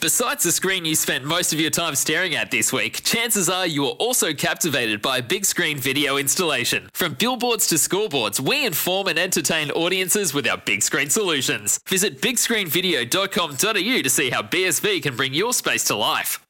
Besides the screen you spent most of your time staring at this week, chances are you were also captivated by a big screen video installation. From billboards to scoreboards, we inform and entertain audiences with our big screen solutions. Visit bigscreenvideo.com.au to see how BSV can bring your space to life.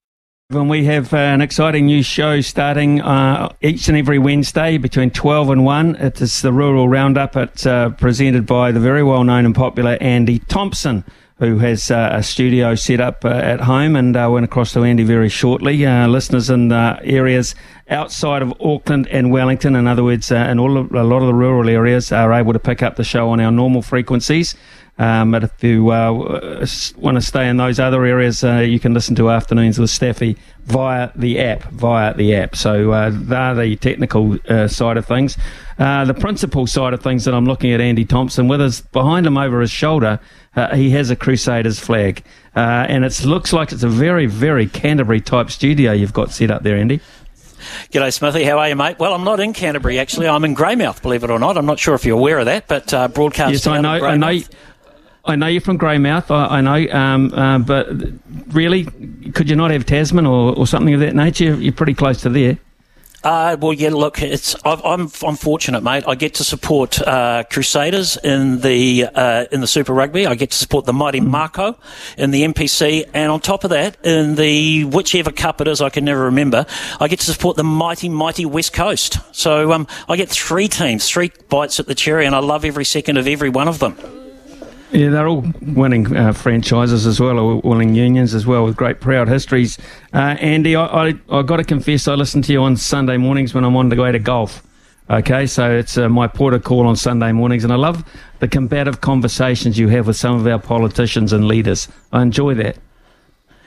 And we have uh, an exciting new show starting uh, each and every Wednesday between 12 and 1. It is the Rural Roundup. It's uh, presented by the very well known and popular Andy Thompson who has uh, a studio set up uh, at home, and uh, went across to Andy very shortly. Uh, listeners in uh, areas outside of Auckland and Wellington, in other words, uh, in all of, a lot of the rural areas, are able to pick up the show on our normal frequencies. Um, but if you want to stay in those other areas, you can listen to Afternoons with Staffy via the app. Via the app. So they're the technical side of things. the principal side of things that I'm looking at Andy Thompson with is behind him over his shoulder uh, he has a Crusaders flag. Uh, and it looks like it's a very, very Canterbury type studio you've got set up there, Andy. G'day, Smithy. How are you, mate? Well, I'm not in Canterbury, actually. I'm in Greymouth, believe it or not. I'm not sure if you're aware of that, but uh, broadcast. Yes, I know. I know. I know you're from Greymouth. I, I know, um, uh, but really, could you not have Tasman or, or something of that nature? You're pretty close to there. Uh, well, yeah. Look, it's i am I'm fortunate, mate. I get to support uh, Crusaders in the uh, in the Super Rugby. I get to support the mighty mm-hmm. In the NPC, and on top of that, in the whichever cup it is, I can never remember. I get to support the mighty mighty West Coast. So um, I get three teams, three bites at the cherry, and I love every second of every one of them. Yeah, they're all winning uh, franchises as well, or winning unions as well, with great proud histories. Uh, Andy, I, I, I got to confess, I listen to you on Sunday mornings when I'm on the way to golf. Okay, so it's uh, my porter call on Sunday mornings, and I love the combative conversations you have with some of our politicians and leaders. I enjoy that.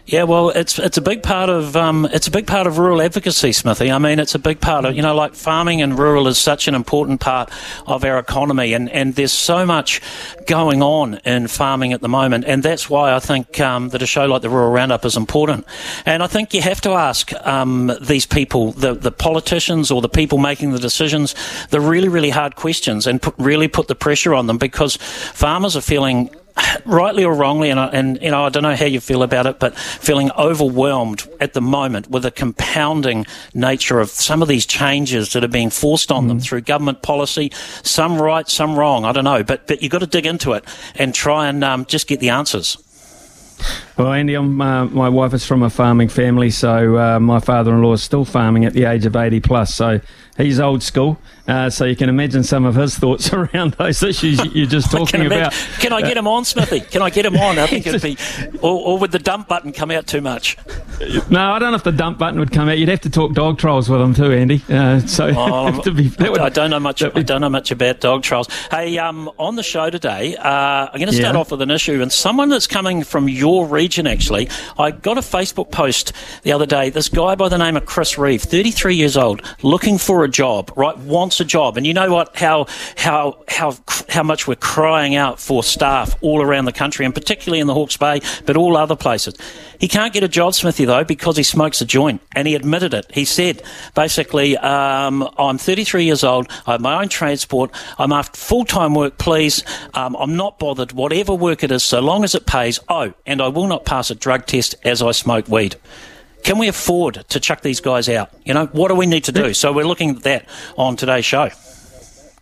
Yeah, well, it's it's a big part of um, it's a big part of rural advocacy, Smithy. I mean, it's a big part of you know, like farming and rural is such an important part of our economy, and, and there's so much going on in farming at the moment, and that's why I think um, that a show like the Rural Roundup is important. And I think you have to ask um, these people, the the politicians or the people making the decisions, the really really hard questions, and put, really put the pressure on them because farmers are feeling rightly or wrongly, and, and you know, I don't know how you feel about it, but feeling overwhelmed at the moment with the compounding nature of some of these changes that are being forced on mm. them through government policy, some right, some wrong. I don't know, but but you've got to dig into it and try and um, just get the answers. Well, Andy, uh, my wife is from a farming family, so uh, my father-in-law is still farming at the age of 80 plus. So he's old school. Uh, so you can imagine some of his thoughts around those issues you're just talking can about. Can I get him on, Smithy? Can I get him on? I think it'd be, or, or would the dump button come out too much? No, I don't know if the dump button would come out. You'd have to talk dog trials with him too, Andy. Uh, so oh, be, would, I don't know much. I don't know much about dog trials. Hey, um, on the show today, uh, I'm going to start yeah. off with an issue, and someone that's coming from your region. Actually, I got a Facebook post the other day. This guy by the name of Chris Reeve, 33 years old, looking for a job. Right, wants a job, and you know what? How how how how much we're crying out for staff all around the country, and particularly in the Hawke's Bay, but all other places. He can't get a job, Smithy, though, because he smokes a joint, and he admitted it. He said, basically, um, I'm 33 years old, I have my own transport, I'm after full time work, please. Um, I'm not bothered, whatever work it is, so long as it pays. Oh, and I will not pass a drug test as I smoke weed. Can we afford to chuck these guys out? You know, what do we need to do? So we're looking at that on today's show.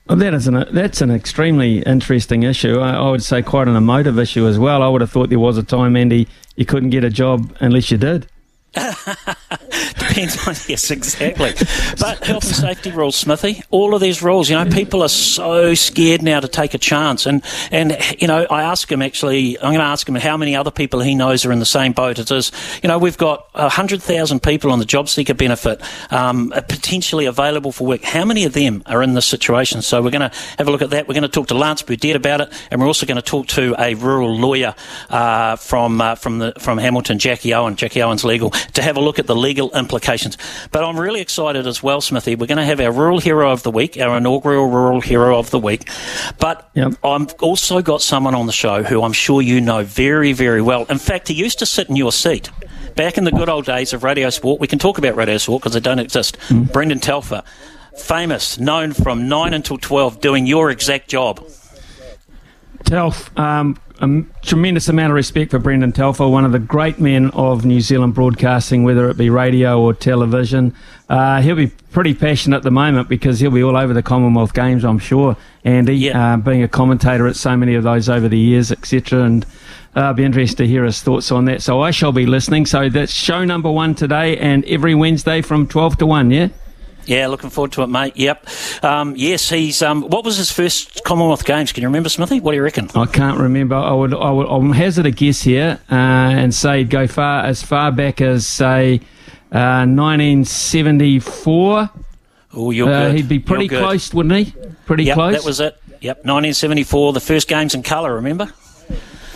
Well, that is an, that's an extremely interesting issue. I, I, would say quite an emotive issue as well. I would have thought there was a time, Andy, you couldn't get a job unless you did. Depends on yes, exactly. But health and safety rules, Smithy. All of these rules, you know, people are so scared now to take a chance. And and you know, I ask him actually. I'm going to ask him how many other people he knows are in the same boat as us. You know, we've got hundred thousand people on the job seeker benefit, um, potentially available for work. How many of them are in this situation? So we're going to have a look at that. We're going to talk to Lance Burdett about it, and we're also going to talk to a rural lawyer uh, from uh, from the from Hamilton, Jackie Owen, Jackie Owen's legal to have a look at the legal implications. But I'm really excited as well, Smithy. We're going to have our Rural Hero of the Week, our inaugural Rural Hero of the Week. But yep. I've also got someone on the show who I'm sure you know very, very well. In fact, he used to sit in your seat. Back in the good old days of Radio Sport, we can talk about Radio Sport because they don't exist. Mm. Brendan Telfer, famous, known from 9 until 12, doing your exact job. Telf, um, a tremendous amount of respect for Brendan Telfer, one of the great men of New Zealand broadcasting, whether it be radio or television. Uh, he'll be pretty passionate at the moment because he'll be all over the Commonwealth Games, I'm sure. Andy, yeah. uh, being a commentator at so many of those over the years, etc. And uh, I'll be interested to hear his thoughts on that. So I shall be listening. So that's show number one today and every Wednesday from 12 to 1, yeah? Yeah, looking forward to it, mate. Yep. Um, yes, he's. Um, what was his first Commonwealth Games? Can you remember, Smithy? What do you reckon? I can't remember. I would. I would. I'll hazard a guess here uh, and say he'd go far as far back as say uh, 1974. Oh, you're uh, good. He'd be pretty close, wouldn't he? Pretty yep, close. That was it. Yep, 1974, the first games in colour. Remember?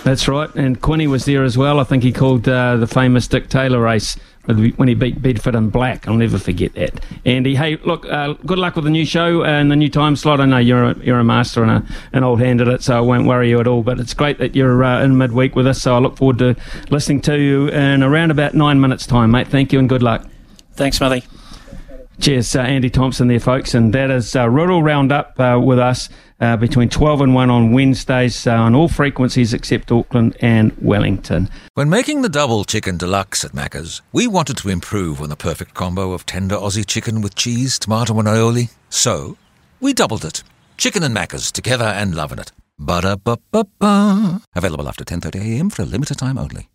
That's right. And Quinny was there as well. I think he called uh, the famous Dick Tayler race when he beat Bedford in black. I'll never forget that. Andy, hey, look, uh, good luck with the new show and the new time slot. I know you're a, you're a master and a, an old hand at it, so I won't worry you at all. But it's great that you're uh, in midweek with us, so I look forward to listening to you in around about nine minutes' time, mate. Thank you and good luck. Thanks, Smithy. Cheers, uh, Andy Thompson there, folks. And that is uh, Rural Roundup uh, with us uh, between 12 and 1 on Wednesdays uh, on all frequencies except Auckland and Wellington. When making the double chicken deluxe at Macca's, we wanted to improve on the perfect combo of tender Aussie chicken with cheese, tomato, and aioli. So, we doubled it. Chicken and Macca's together and loving it. Ba-da-ba-ba-ba. Available after 10.30am for a limited time only.